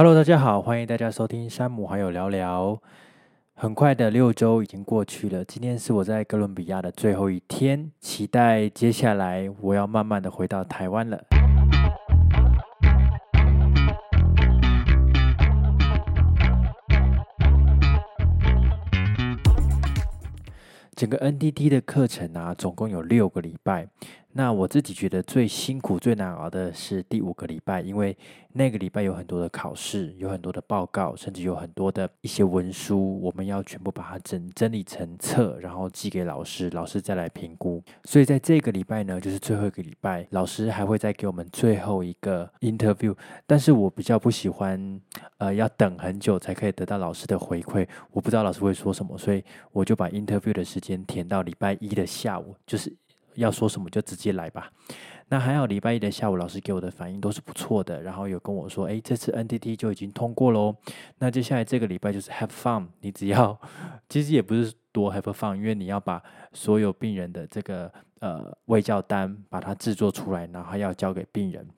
Hello，大家好，欢迎大家收听山姆还有聊聊。很快的六周已经过去了，今天是我在哥伦比亚的最后一天，期待接下来我要慢慢的回到台湾了。整个 NDT 的课程啊，总共有六个礼拜。那我自己觉得最辛苦、最难熬的是第五个礼拜，因为那个礼拜有很多的考试，有很多的报告，甚至有很多的一些文书，我们要全部把它整整理成册，然后寄给老师，老师再来评估。所以在这个礼拜呢，就是最后一个礼拜，老师还会再给我们最后一个 interview。但是我比较不喜欢，呃，要等很久才可以得到老师的回馈，我不知道老师会说什么，所以我就把 interview 的时间填到礼拜一的下午，就是。要说什么就直接来吧。那还好，礼拜一的下午，老师给我的反应都是不错的，然后有跟我说：“哎，这次 NTT 就已经通过喽。”那接下来这个礼拜就是 Have fun，你只要 其实也不是多 Have fun，因为你要把所有病人的这个呃卫教单把它制作出来，然后要交给病人。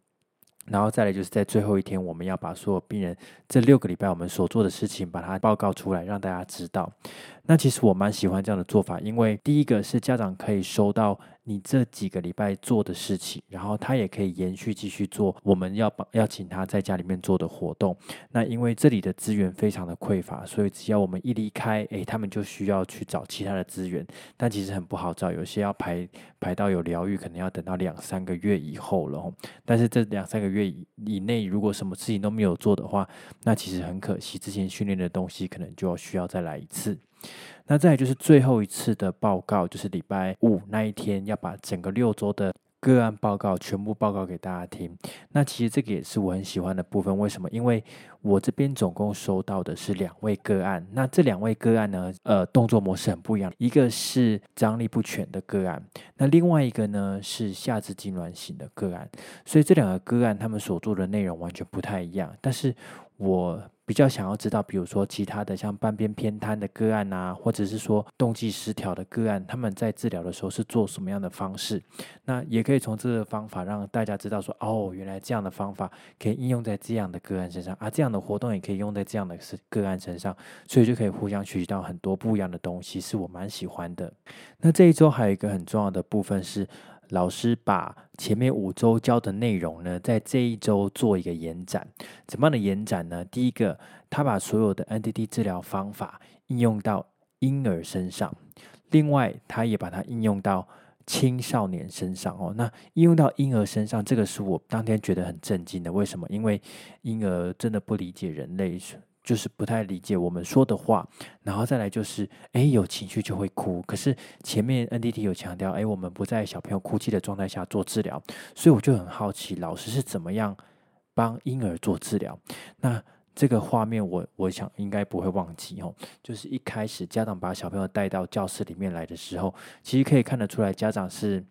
然后再来就是在最后一天，我们要把所有病人这六个礼拜我们所做的事情把它报告出来，让大家知道。那其实我蛮喜欢这样的做法，因为第一个是家长可以收到。你这几个礼拜做的事情，然后他也可以延续继续做。我们要帮要请他在家里面做的活动。那因为这里的资源非常的匮乏，所以只要我们一离开，诶，他们就需要去找其他的资源。但其实很不好找，有些要排排到有疗愈，可能要等到两三个月以后了。但是这两三个月以以内，如果什么事情都没有做的话，那其实很可惜，之前训练的东西可能就要需要再来一次。那再就是最后一次的报告，就是礼拜五那一天，要把整个六周的个案报告全部报告给大家听。那其实这个也是我很喜欢的部分。为什么？因为我这边总共收到的是两位个案。那这两位个案呢，呃，动作模式很不一样。一个是张力不全的个案，那另外一个呢是下肢痉挛型的个案。所以这两个个案他们所做的内容完全不太一样。但是我比较想要知道，比如说其他的像半边偏瘫的个案啊，或者是说动机失调的个案，他们在治疗的时候是做什么样的方式？那也可以从这个方法让大家知道说，哦，原来这样的方法可以应用在这样的个案身上啊，这样的活动也可以用在这样的个案身上，所以就可以互相学习到很多不一样的东西，是我蛮喜欢的。那这一周还有一个很重要的部分是。老师把前面五周教的内容呢，在这一周做一个延展。怎么样的延展呢？第一个，他把所有的 NDT 治疗方法应用到婴儿身上；另外，他也把它应用到青少年身上。哦，那应用到婴儿身上，这个是我当天觉得很震惊的。为什么？因为婴儿真的不理解人类。就是不太理解我们说的话，然后再来就是，哎，有情绪就会哭。可是前面 NDT 有强调，哎，我们不在小朋友哭泣的状态下做治疗，所以我就很好奇，老师是怎么样帮婴儿做治疗？那这个画面我我想应该不会忘记哦。就是一开始家长把小朋友带到教室里面来的时候，其实可以看得出来，家长是。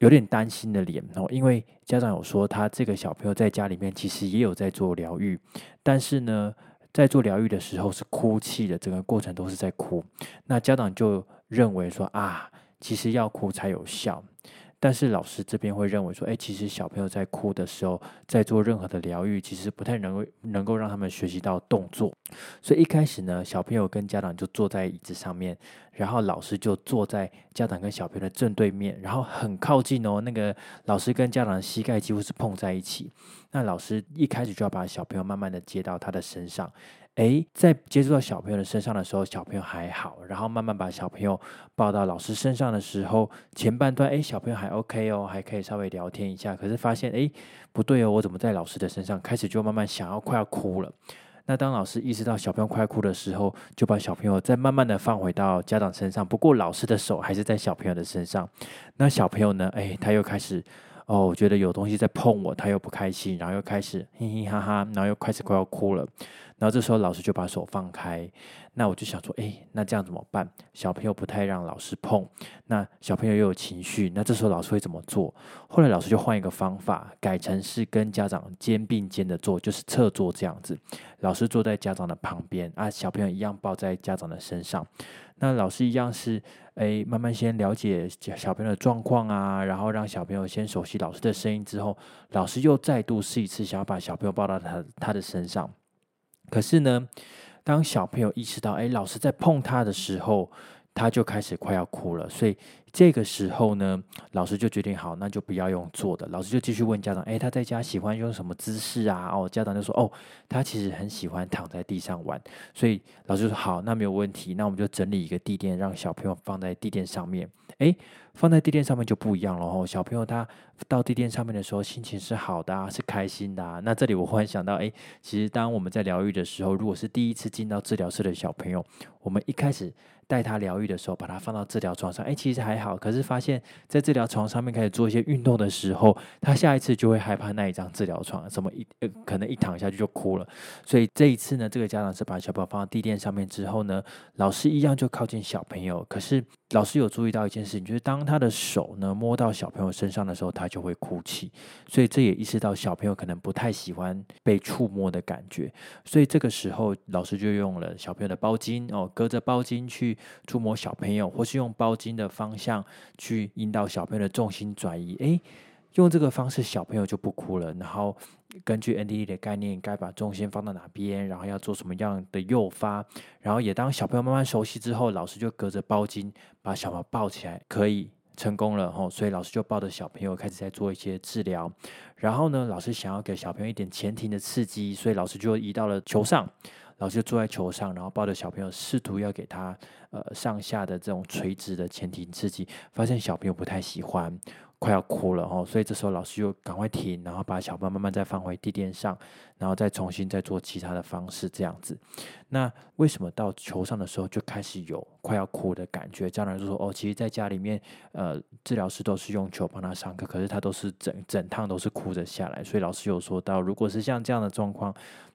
有点担心的脸哦，因为家长有说他这个小朋友在家里面其实也有在做疗愈，但是呢，在做疗愈的时候是哭泣的，整个过程都是在哭。那家长就认为说啊，其实要哭才有效。但是老师这边会认为说，哎，其实小朋友在哭的时候，在做任何的疗愈，其实不太能够能够让他们学习到动作。所以一开始呢，小朋友跟家长就坐在椅子上面，然后老师就坐在家长跟小朋友的正对面，然后很靠近哦，那个老师跟家长的膝盖几乎是碰在一起。那老师一开始就要把小朋友慢慢的接到他的身上。哎，在接触到小朋友的身上的时候，小朋友还好，然后慢慢把小朋友抱到老师身上的时候，前半段哎，小朋友还 OK 哦，还可以稍微聊天一下。可是发现哎，不对哦，我怎么在老师的身上开始就慢慢想要快要哭了？那当老师意识到小朋友快哭的时候，就把小朋友再慢慢的放回到家长身上。不过老师的手还是在小朋友的身上。那小朋友呢？哎，他又开始哦，我觉得有东西在碰我，他又不开心，然后又开始嘻嘻哈哈，然后又开始快要哭了。然后这时候老师就把手放开，那我就想说，哎，那这样怎么办？小朋友不太让老师碰，那小朋友又有情绪，那这时候老师会怎么做？后来老师就换一个方法，改成是跟家长肩并肩的坐，就是侧坐这样子。老师坐在家长的旁边，啊，小朋友一样抱在家长的身上。那老师一样是，哎，慢慢先了解小朋友的状况啊，然后让小朋友先熟悉老师的声音之后，老师又再度试一次，想要把小朋友抱到他他的身上。可是呢，当小朋友意识到，哎，老师在碰他的时候，他就开始快要哭了，所以。这个时候呢，老师就决定好，那就不要用坐的。老师就继续问家长：“哎，他在家喜欢用什么姿势啊？”哦，家长就说：“哦，他其实很喜欢躺在地上玩。”所以老师说：“好，那没有问题。那我们就整理一个地垫，让小朋友放在地垫上面。哎，放在地垫上面就不一样了哦。小朋友他到地垫上面的时候，心情是好的，啊，是开心的。啊。那这里我忽然想到，哎，其实当我们在疗愈的时候，如果是第一次进到治疗室的小朋友，我们一开始。带他疗愈的时候，把他放到治疗床上，哎，其实还好。可是发现，在治疗床上面开始做一些运动的时候，他下一次就会害怕那一张治疗床，什么一呃，可能一躺下去就哭了。所以这一次呢，这个家长是把小朋友放到地垫上面之后呢，老师一样就靠近小朋友。可是老师有注意到一件事情，就是当他的手呢摸到小朋友身上的时候，他就会哭泣。所以这也意识到小朋友可能不太喜欢被触摸的感觉。所以这个时候，老师就用了小朋友的包巾哦，隔着包巾去。触摸小朋友，或是用包巾的方向去引导小朋友的重心转移，诶，用这个方式小朋友就不哭了。然后根据 NDD 的概念，该把重心放到哪边，然后要做什么样的诱发，然后也当小朋友慢慢熟悉之后，老师就隔着包巾把小朋友抱起来，可以成功了吼。所以老师就抱着小朋友开始在做一些治疗。然后呢，老师想要给小朋友一点前庭的刺激，所以老师就移到了球上。老师就坐在球上，然后抱着小朋友，试图要给他呃上下的这种垂直的前庭刺激，发现小朋友不太喜欢，快要哭了哦，所以这时候老师就赶快停，然后把小朋友慢慢再放回地垫上，然后再重新再做其他的方式这样子。那为什么到球上的时候就开始有快要哭的感觉？家长就说哦，其实在家里面呃治疗师都是用球帮他上课，可是他都是整整趟都是哭着下来，所以老师有说到，如果是像这样的状况。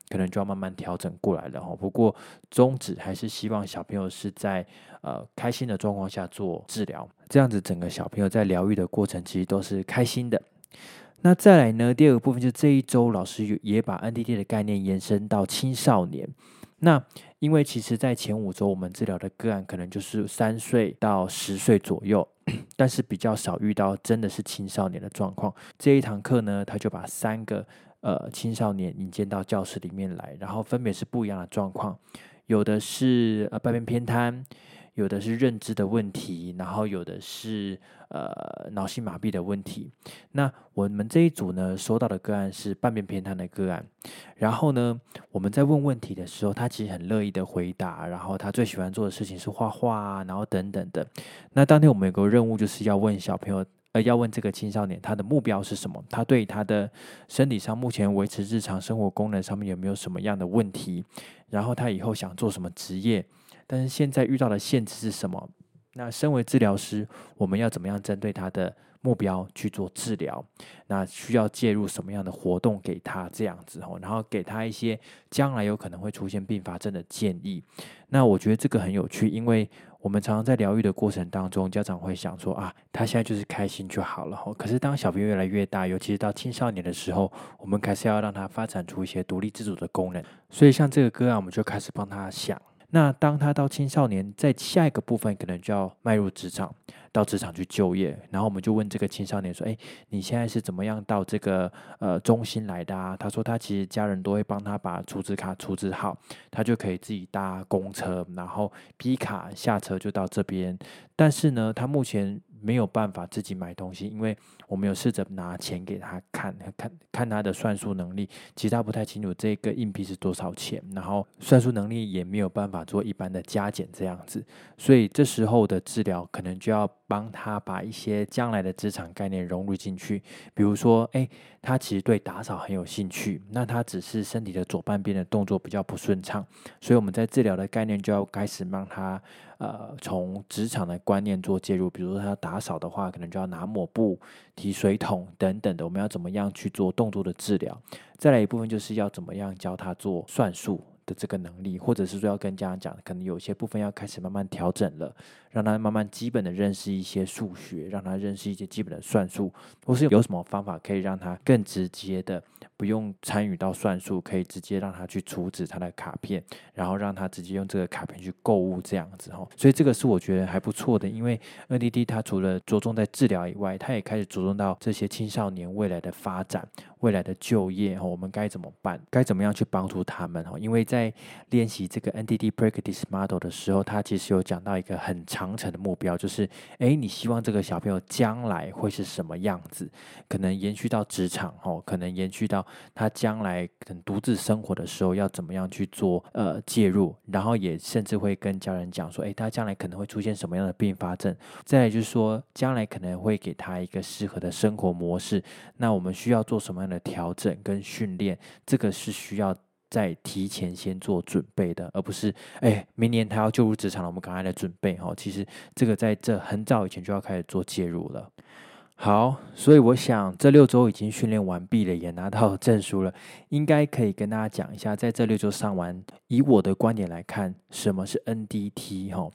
可能就要慢慢调整过来了哈。不过宗旨还是希望小朋友是在呃开心的状况下做治疗，这样子整个小朋友在疗愈的过程其实都是开心的。那再来呢，第二个部分就是这一周老师也把 NDD 的概念延伸到青少年。那因为其实，在前五周我们治疗的个案可能就是三岁到十岁左右，但是比较少遇到真的是青少年的状况。这一堂课呢，他就把三个。呃，青少年引荐到教室里面来，然后分别是不一样的状况，有的是呃半边偏瘫，有的是认知的问题，然后有的是呃脑性麻痹的问题。那我们这一组呢，收到的个案是半边偏瘫的个案，然后呢，我们在问问题的时候，他其实很乐意的回答，然后他最喜欢做的事情是画画啊，然后等等的。那当天我们有个任务，就是要问小朋友。呃，要问这个青少年他的目标是什么？他对他的身体上目前维持日常生活功能上面有没有什么样的问题？然后他以后想做什么职业？但是现在遇到的限制是什么？那身为治疗师，我们要怎么样针对他的目标去做治疗？那需要介入什么样的活动给他这样子哦？然后给他一些将来有可能会出现并发症的建议。那我觉得这个很有趣，因为。我们常常在疗愈的过程当中，家长会想说啊，他现在就是开心就好了。可是当小朋友越来越大，尤其是到青少年的时候，我们开始要让他发展出一些独立自主的功能。所以像这个歌啊，我们就开始帮他想。那当他到青少年，在下一个部分可能就要迈入职场，到职场去就业，然后我们就问这个青少年说：“哎，你现在是怎么样到这个呃中心来的啊？”他说：“他其实家人都会帮他把储值卡储值好，他就可以自己搭公车，然后 B 卡下车就到这边。但是呢，他目前。”没有办法自己买东西，因为我们有试着拿钱给他看，看看他的算术能力，其实他不太清楚这个硬币是多少钱，然后算术能力也没有办法做一般的加减这样子，所以这时候的治疗可能就要帮他把一些将来的资产概念融入进去，比如说，哎，他其实对打扫很有兴趣，那他只是身体的左半边的动作比较不顺畅，所以我们在治疗的概念就要开始让他。呃，从职场的观念做介入，比如说他打扫的话，可能就要拿抹布、提水桶等等的。我们要怎么样去做动作的治疗？再来一部分就是要怎么样教他做算术的这个能力，或者是说要跟家长讲，可能有些部分要开始慢慢调整了，让他慢慢基本的认识一些数学，让他认识一些基本的算术，或是有什么方法可以让他更直接的不用参与到算术，可以直接让他去处置他的卡片，然后让他直接用这个卡片去购物这样子哈。所以这个是我觉得还不错的，因为 NDD 它除了着重在治疗以外，它也开始着重到这些青少年未来的发展。未来的就业哈，我们该怎么办？该怎么样去帮助他们哈？因为在练习这个 NDD Practice Model 的时候，他其实有讲到一个很长程的目标，就是诶，你希望这个小朋友将来会是什么样子？可能延续到职场哦，可能延续到他将来可能独自生活的时候要怎么样去做呃介入，然后也甚至会跟家人讲说，诶，他将来可能会出现什么样的并发症？再来就是说，将来可能会给他一个适合的生活模式，那我们需要做什么样的？调整跟训练，这个是需要在提前先做准备的，而不是哎，明年他要就入职场了，我们赶快来准备哈。其实这个在这很早以前就要开始做介入了。好，所以我想这六周已经训练完毕了，也拿到证书了，应该可以跟大家讲一下，在这六周上完，以我的观点来看，什么是 NDT 哈？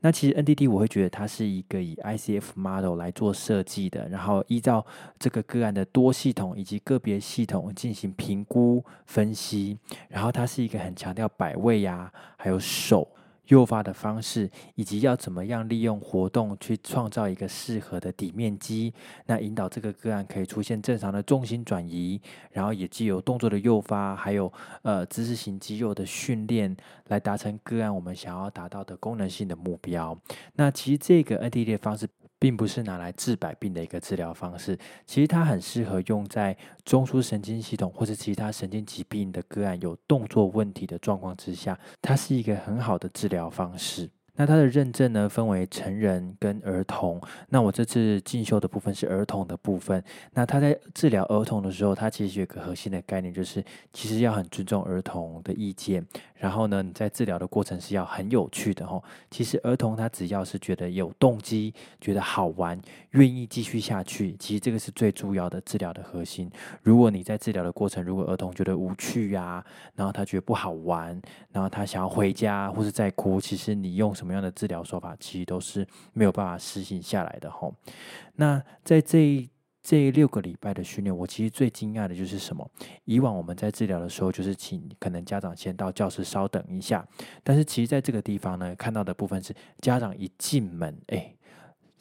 那其实 NDT 我会觉得它是一个以 ICF model 来做设计的，然后依照这个个案的多系统以及个别系统进行评估分析，然后它是一个很强调摆位呀，还有手。诱发的方式，以及要怎么样利用活动去创造一个适合的底面积，那引导这个个案可以出现正常的重心转移，然后也既有动作的诱发，还有呃姿势型肌肉的训练，来达成个案我们想要达到的功能性的目标。那其实这个 NTD 的方式。并不是拿来治百病的一个治疗方式，其实它很适合用在中枢神经系统或者其他神经疾病的个案有动作问题的状况之下，它是一个很好的治疗方式。那它的认证呢，分为成人跟儿童。那我这次进修的部分是儿童的部分。那他在治疗儿童的时候，他其实有一个核心的概念，就是其实要很尊重儿童的意见。然后呢，你在治疗的过程是要很有趣的哈。其实儿童他只要是觉得有动机、觉得好玩、愿意继续下去，其实这个是最主要的治疗的核心。如果你在治疗的过程，如果儿童觉得无趣呀，然后他觉得不好玩，然后他想要回家或是在哭，其实你用什么样的治疗手法，其实都是没有办法实行下来的哈。那在这一。这六个礼拜的训练，我其实最惊讶的就是什么？以往我们在治疗的时候，就是请可能家长先到教室稍等一下，但是其实在这个地方呢，看到的部分是家长一进门，哎，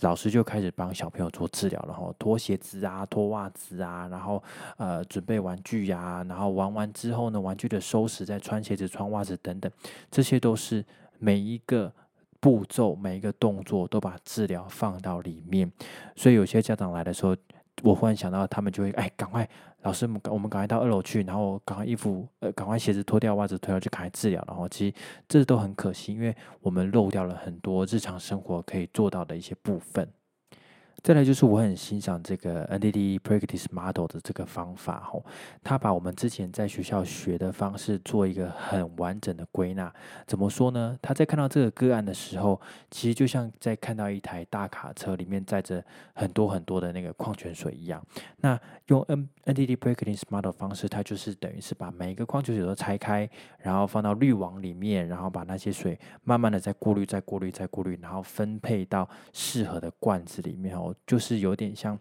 老师就开始帮小朋友做治疗然后，脱鞋子啊，脱袜子啊，然后呃准备玩具呀，然后玩完之后呢，玩具的收拾，再穿鞋子、穿袜子等等，这些都是每一个步骤、每一个动作都把治疗放到里面，所以有些家长来的时候。我忽然想到，他们就会哎，赶快，老师，我们我们赶快到二楼去，然后赶快衣服，呃，赶快鞋子脱掉，袜子脱掉，就赶快治疗。然后其实这都很可惜，因为我们漏掉了很多日常生活可以做到的一些部分。再来就是我很欣赏这个 NDD Practice Model 的这个方法吼，他把我们之前在学校学的方式做一个很完整的归纳。怎么说呢？他在看到这个个案的时候，其实就像在看到一台大卡车里面载着很多很多的那个矿泉水一样。那用 N NDD breaking smart 的方式，它就是等于是把每一个矿泉水都拆开，然后放到滤网里面，然后把那些水慢慢的再过滤、再过滤、再过滤，然后分配到适合的罐子里面哦。就是有点像，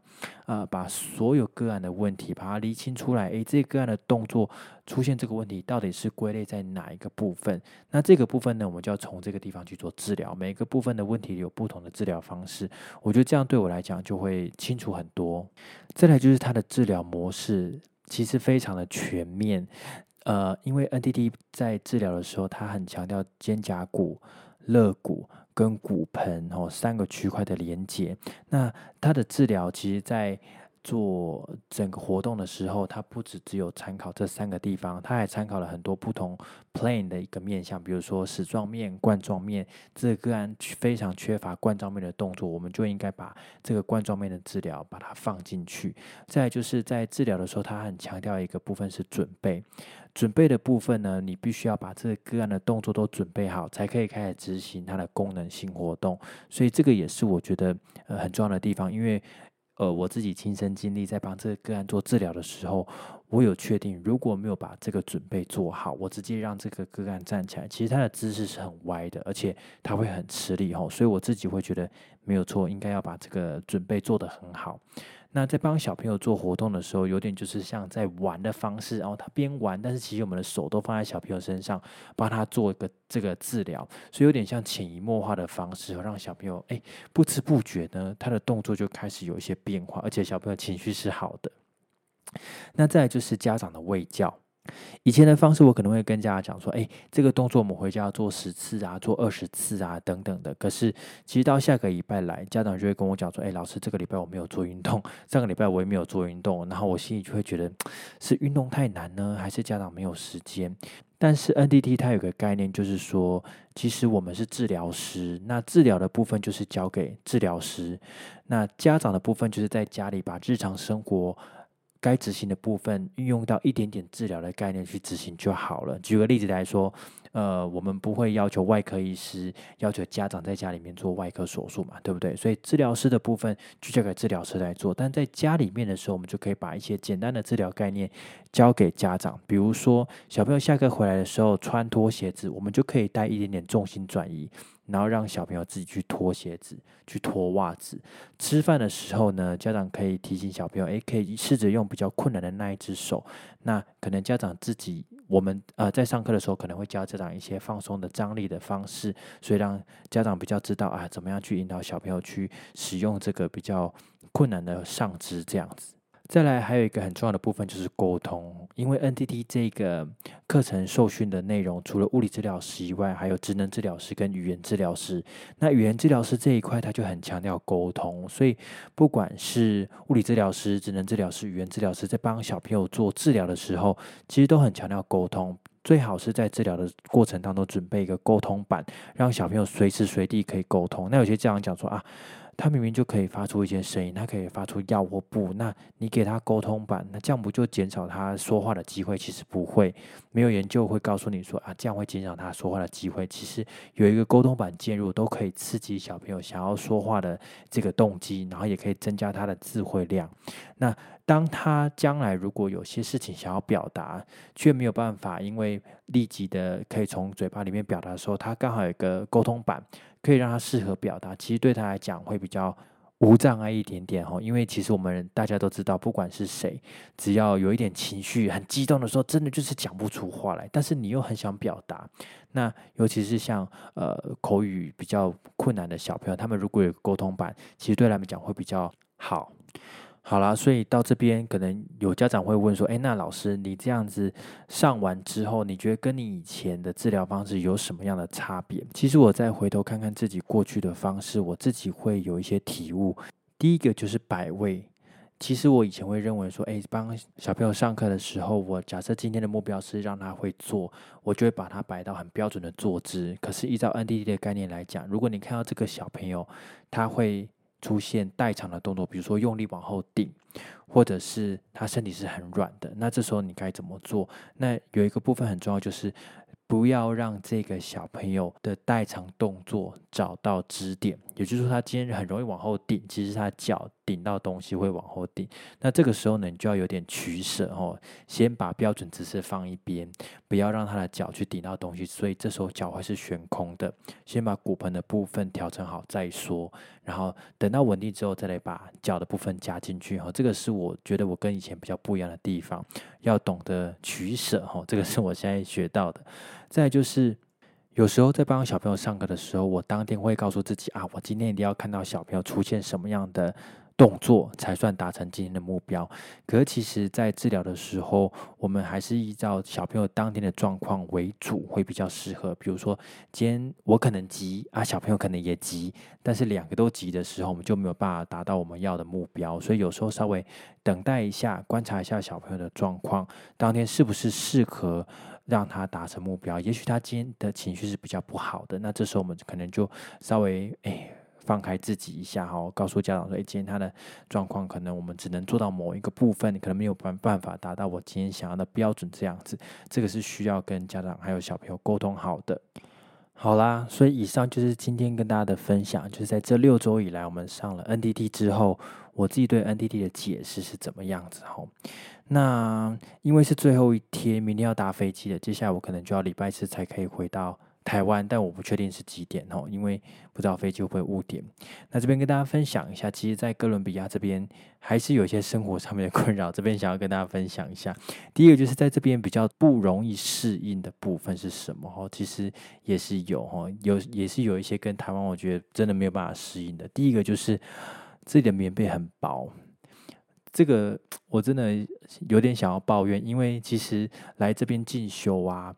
呃，把所有个案的问题把它厘清出来。诶，这个个案的动作出现这个问题，到底是归类在哪一个部分？那这个部分呢，我们就要从这个地方去做治疗。每个部分的问题有不同的治疗方式，我觉得这样对我来讲就会清楚很多。再来就是它的治疗模式其实非常的全面，呃，因为 NDD 在治疗的时候，它很强调肩胛骨、肋骨。跟骨盆哦三个区块的连接，那它的治疗其实，在做整个活动的时候，它不只只有参考这三个地方，它还参考了很多不同 plane 的一个面向，比如说矢状面、冠状面。这个个案非常缺乏冠状面的动作，我们就应该把这个冠状面的治疗把它放进去。再就是在治疗的时候，它很强调一个部分是准备。准备的部分呢，你必须要把这个个案的动作都准备好，才可以开始执行它的功能性活动。所以这个也是我觉得呃很重要的地方，因为呃我自己亲身经历，在帮这个个案做治疗的时候，我有确定，如果没有把这个准备做好，我直接让这个个案站起来，其实他的姿势是很歪的，而且他会很吃力吼，所以我自己会觉得没有错，应该要把这个准备做得很好。那在帮小朋友做活动的时候，有点就是像在玩的方式，然后他边玩，但是其实我们的手都放在小朋友身上，帮他做一个这个治疗，所以有点像潜移默化的方式，让小朋友哎不知不觉呢，他的动作就开始有一些变化，而且小朋友情绪是好的。那再就是家长的喂教。以前的方式，我可能会跟家长讲说：“哎，这个动作我们回家要做十次啊，做二十次啊，等等的。”可是，其实到下个礼拜来，家长就会跟我讲说：“哎，老师，这个礼拜我没有做运动，上个礼拜我也没有做运动。”然后我心里就会觉得，是运动太难呢，还是家长没有时间？但是 NDT 它有个概念，就是说，其实我们是治疗师，那治疗的部分就是交给治疗师，那家长的部分就是在家里把日常生活。该执行的部分运用到一点点治疗的概念去执行就好了。举个例子来说。呃，我们不会要求外科医师要求家长在家里面做外科手术嘛，对不对？所以治疗师的部分就交给治疗师来做。但在家里面的时候，我们就可以把一些简单的治疗概念交给家长。比如说，小朋友下课回来的时候穿拖鞋子，我们就可以带一点点重心转移，然后让小朋友自己去脱鞋子、去脱袜子。吃饭的时候呢，家长可以提醒小朋友，诶，可以试着用比较困难的那一只手。那可能家长自己。我们呃在上课的时候可能会教家长一些放松的张力的方式，所以让家长比较知道啊怎么样去引导小朋友去使用这个比较困难的上肢这样子。再来还有一个很重要的部分就是沟通，因为 NTT 这个课程受训的内容除了物理治疗师以外，还有职能治疗师跟语言治疗师。那语言治疗师这一块他就很强调沟通，所以不管是物理治疗师、职能治疗师、语言治疗师，在帮小朋友做治疗的时候，其实都很强调沟通。最好是在治疗的过程当中准备一个沟通板，让小朋友随时随地可以沟通。那有些家长讲说啊。他明明就可以发出一些声音，他可以发出要或不。那你给他沟通版，那这样不就减少他说话的机会？其实不会，没有研究会告诉你说啊，这样会减少他说话的机会。其实有一个沟通版介入，都可以刺激小朋友想要说话的这个动机，然后也可以增加他的智慧量。那当他将来如果有些事情想要表达，却没有办法，因为立即的可以从嘴巴里面表达的时候，他刚好有一个沟通版。可以让他适合表达，其实对他来讲会比较无障碍一点点哦。因为其实我们大家都知道，不管是谁，只要有一点情绪很激动的时候，真的就是讲不出话来。但是你又很想表达，那尤其是像呃口语比较困难的小朋友，他们如果有沟通版，其实对他们讲会比较好。好啦，所以到这边可能有家长会问说：“哎，那老师，你这样子上完之后，你觉得跟你以前的治疗方式有什么样的差别？”其实我再回头看看自己过去的方式，我自己会有一些体悟。第一个就是摆位。其实我以前会认为说：“哎，帮小朋友上课的时候，我假设今天的目标是让他会坐，我就会把他摆到很标准的坐姿。可是依照 NDT 的概念来讲，如果你看到这个小朋友，他会。出现代偿的动作，比如说用力往后顶，或者是他身体是很软的，那这时候你该怎么做？那有一个部分很重要，就是不要让这个小朋友的代偿动作找到支点，也就是说，他今天很容易往后顶，其实他脚。顶到东西会往后顶，那这个时候呢，你就要有点取舍哦，先把标准姿势放一边，不要让他的脚去顶到东西，所以这时候脚会是悬空的，先把骨盆的部分调整好再说，然后等到稳定之后再来把脚的部分加进去哈，这个是我觉得我跟以前比较不一样的地方，要懂得取舍哈，这个是我现在学到的。再就是有时候在帮小朋友上课的时候，我当天会告诉自己啊，我今天一定要看到小朋友出现什么样的。动作才算达成今天的目标。可是其实，在治疗的时候，我们还是依照小朋友当天的状况为主，会比较适合。比如说，今天我可能急啊，小朋友可能也急，但是两个都急的时候，我们就没有办法达到我们要的目标。所以有时候稍微等待一下，观察一下小朋友的状况，当天是不是适合让他达成目标？也许他今天的情绪是比较不好的，那这时候我们可能就稍微哎。放开自己一下哈，告诉家长说：“哎，今天他的状况可能我们只能做到某一个部分，可能没有办办法达到我今天想要的标准这样子。这个是需要跟家长还有小朋友沟通好的。”好啦，所以以上就是今天跟大家的分享，就是在这六周以来，我们上了 NDT 之后，我自己对 NDT 的解释是怎么样子吼。那因为是最后一天，明天要搭飞机了，接下来我可能就要礼拜四才可以回到。台湾，但我不确定是几点哦，因为不知道飞机会不会误点。那这边跟大家分享一下，其实，在哥伦比亚这边还是有一些生活上面的困扰，这边想要跟大家分享一下。第一个就是在这边比较不容易适应的部分是什么？哦，其实也是有哦，有也是有一些跟台湾我觉得真的没有办法适应的。第一个就是自己的棉被很薄，这个我真的有点想要抱怨，因为其实来这边进修啊。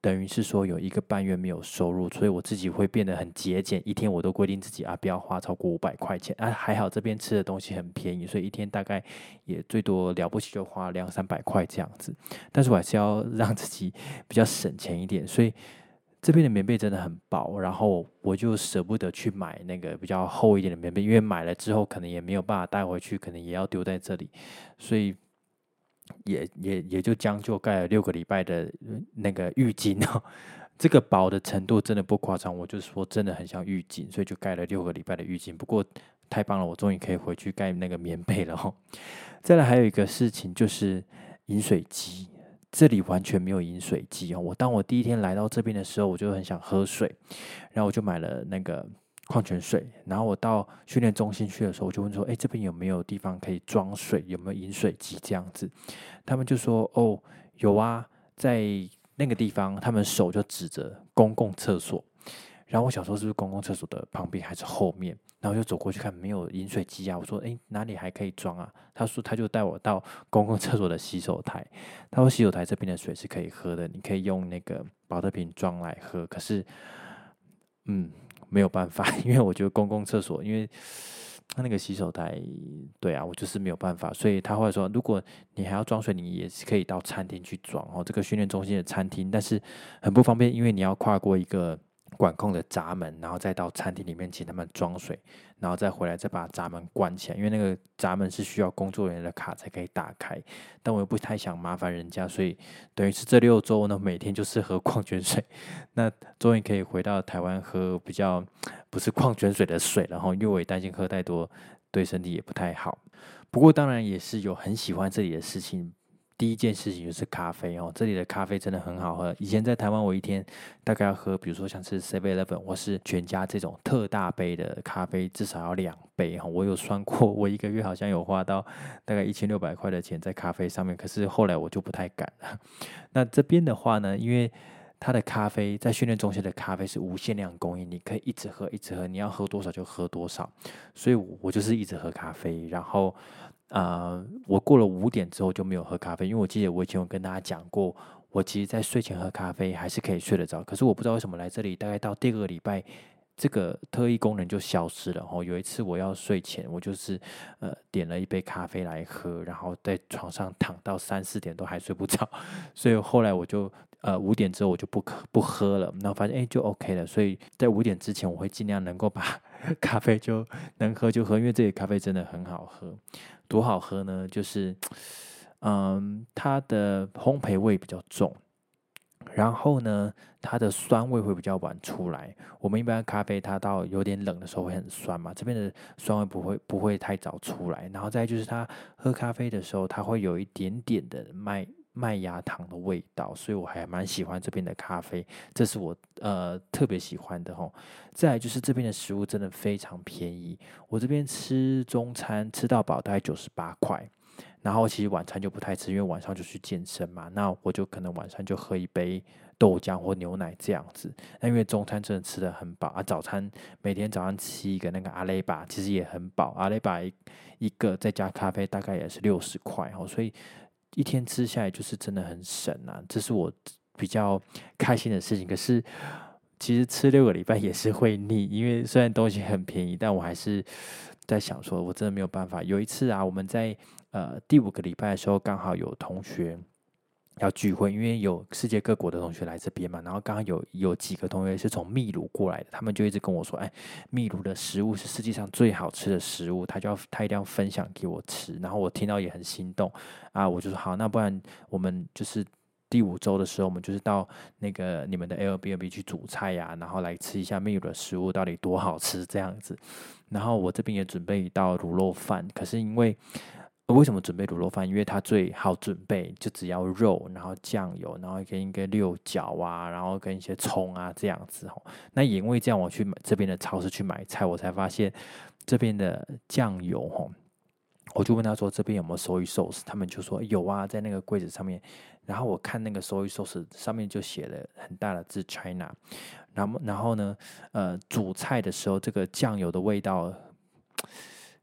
等于是说有一个半月没有收入，所以我自己会变得很节俭，一天我都规定自己啊不要花超过五百块钱啊。还好这边吃的东西很便宜，所以一天大概也最多了不起就花两三百块这样子。但是我还是要让自己比较省钱一点，所以这边的棉被真的很薄，然后我就舍不得去买那个比较厚一点的棉被，因为买了之后可能也没有办法带回去，可能也要丢在这里，所以。也也也就将就盖了六个礼拜的那个浴巾哦，这个薄的程度真的不夸张，我就说真的很像浴巾，所以就盖了六个礼拜的浴巾。不过太棒了，我终于可以回去盖那个棉被了哦。再来还有一个事情就是饮水机，这里完全没有饮水机哦。我当我第一天来到这边的时候，我就很想喝水，然后我就买了那个。矿泉水，然后我到训练中心去的时候，我就问说：“哎，这边有没有地方可以装水？有没有饮水机这样子？”他们就说：“哦，有啊，在那个地方。”他们手就指着公共厕所。然后我想说，是不是公共厕所的旁边还是后面？然后就走过去看，没有饮水机啊。我说：“哎，哪里还可以装啊？”他说：“他就带我到 公共厕所的洗手台。他说洗手台这边的水是可以喝的，你可以用那个保特瓶装来喝。可是，嗯。”没有办法，因为我觉得公共厕所，因为他那个洗手台，对啊，我就是没有办法。所以他会说，如果你还要装水，你也是可以到餐厅去装哦，这个训练中心的餐厅，但是很不方便，因为你要跨过一个。管控的闸门，然后再到餐厅里面请他们装水，然后再回来再把闸门关起来，因为那个闸门是需要工作人员的卡才可以打开。但我又不太想麻烦人家，所以等于是这六周呢，每天就是喝矿泉水。那终于可以回到台湾喝比较不是矿泉水的水，然后因为我也担心喝太多对身体也不太好。不过当然也是有很喜欢这里的事情。第一件事情就是咖啡哦，这里的咖啡真的很好喝。以前在台湾，我一天大概要喝，比如说像是 Seven Eleven 或是全家这种特大杯的咖啡，至少要两杯哈。我有算过，我一个月好像有花到大概一千六百块的钱在咖啡上面。可是后来我就不太敢了。那这边的话呢，因为它的咖啡在训练中心的咖啡是无限量供应，你可以一直喝，一直喝，你要喝多少就喝多少。所以我就是一直喝咖啡，然后。啊，我过了五点之后就没有喝咖啡，因为我记得我以前有跟大家讲过，我其实，在睡前喝咖啡还是可以睡得着。可是我不知道为什么来这里，大概到第二个礼拜，这个特异功能就消失了。哦，有一次我要睡前，我就是呃点了一杯咖啡来喝，然后在床上躺到三四点都还睡不着，所以后来我就呃五点之后我就不喝不喝了，然后发现哎就 OK 了。所以在五点之前，我会尽量能够把 咖啡就能喝就喝，因为这里咖啡真的很好喝。多好喝呢？就是，嗯，它的烘焙味比较重，然后呢，它的酸味会比较晚出来。我们一般咖啡它到有点冷的时候会很酸嘛，这边的酸味不会不会太早出来。然后再就是它喝咖啡的时候，它会有一点点的麦麦芽糖的味道，所以我还蛮喜欢这边的咖啡，这是我呃特别喜欢的吼。再就是这边的食物真的非常便宜，我这边吃中餐吃到饱大概九十八块，然后其实晚餐就不太吃，因为晚上就去健身嘛，那我就可能晚上就喝一杯豆浆或牛奶这样子。那因为中餐真的吃的很饱啊，早餐每天早上吃一个那个阿雷巴，其实也很饱，阿雷巴一个再加咖啡大概也是六十块哦，所以一天吃下来就是真的很省啊，这是我比较开心的事情。可是。其实吃六个礼拜也是会腻，因为虽然东西很便宜，但我还是在想说，我真的没有办法。有一次啊，我们在呃第五个礼拜的时候，刚好有同学要聚会，因为有世界各国的同学来这边嘛，然后刚刚有有几个同学是从秘鲁过来的，他们就一直跟我说，哎，秘鲁的食物是世界上最好吃的食物，他就要他一定要分享给我吃，然后我听到也很心动啊，我就说好，那不然我们就是。第五周的时候，我们就是到那个你们的 Airbnb 去煮菜呀，然后来吃一下秘鲁的食物到底多好吃这样子。然后我这边也准备一道卤肉饭，可是因为为什么准备卤肉饭？因为它最好准备，就只要肉，然后酱油，然后跟一个六角啊，然后跟一些葱啊这样子吼。那也因为这样，我去买这边的超市去买菜，我才发现这边的酱油吼。我就问他说：“这边有没有 soy sauce？” 他们就说：“有啊，在那个柜子上面。”然后我看那个 soy sauce 上面就写了很大的字 “China”。然后，然后呢，呃，煮菜的时候，这个酱油的味道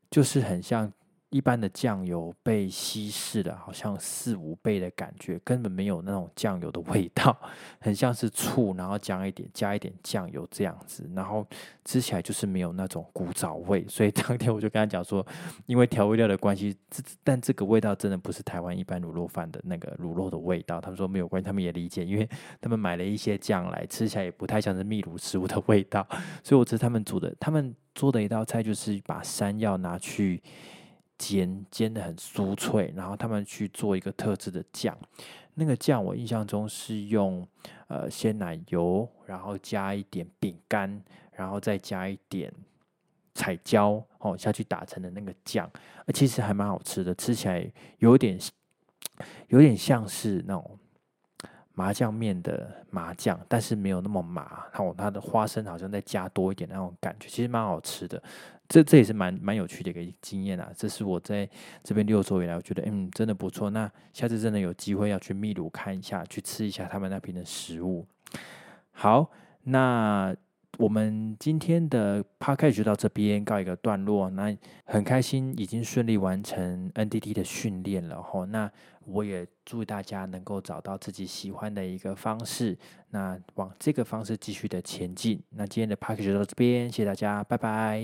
就是很像。一般的酱油被稀释了，好像四五倍的感觉，根本没有那种酱油的味道，很像是醋，然后加一点加一点酱油这样子，然后吃起来就是没有那种古早味。所以当天我就跟他讲说，因为调味料的关系，这但这个味道真的不是台湾一般卤肉饭的那个卤肉的味道。他们说没有关系，他们也理解，因为他们买了一些酱来，吃起来也不太像是秘鲁食物的味道。所以我吃他们煮的，他们做的一道菜就是把山药拿去。煎煎的很酥脆，然后他们去做一个特制的酱，那个酱我印象中是用呃鲜奶油，然后加一点饼干，然后再加一点彩椒哦下去打成的那个酱，其实还蛮好吃的，吃起来有点有点像是那种麻酱面的麻酱，但是没有那么麻，然后它的花生好像再加多一点那种感觉，其实蛮好吃的。这这也是蛮蛮有趣的一个经验啊！这是我在这边六周以来，我觉得嗯，真的不错。那下次真的有机会要去秘鲁看一下，去吃一下他们那边的食物。好，那我们今天的 p a r k 就到这边告一个段落。那很开心已经顺利完成 NDT 的训练了吼。那我也祝大家能够找到自己喜欢的一个方式，那往这个方式继续的前进。那今天的 p a r k 就到这边，谢谢大家，拜拜。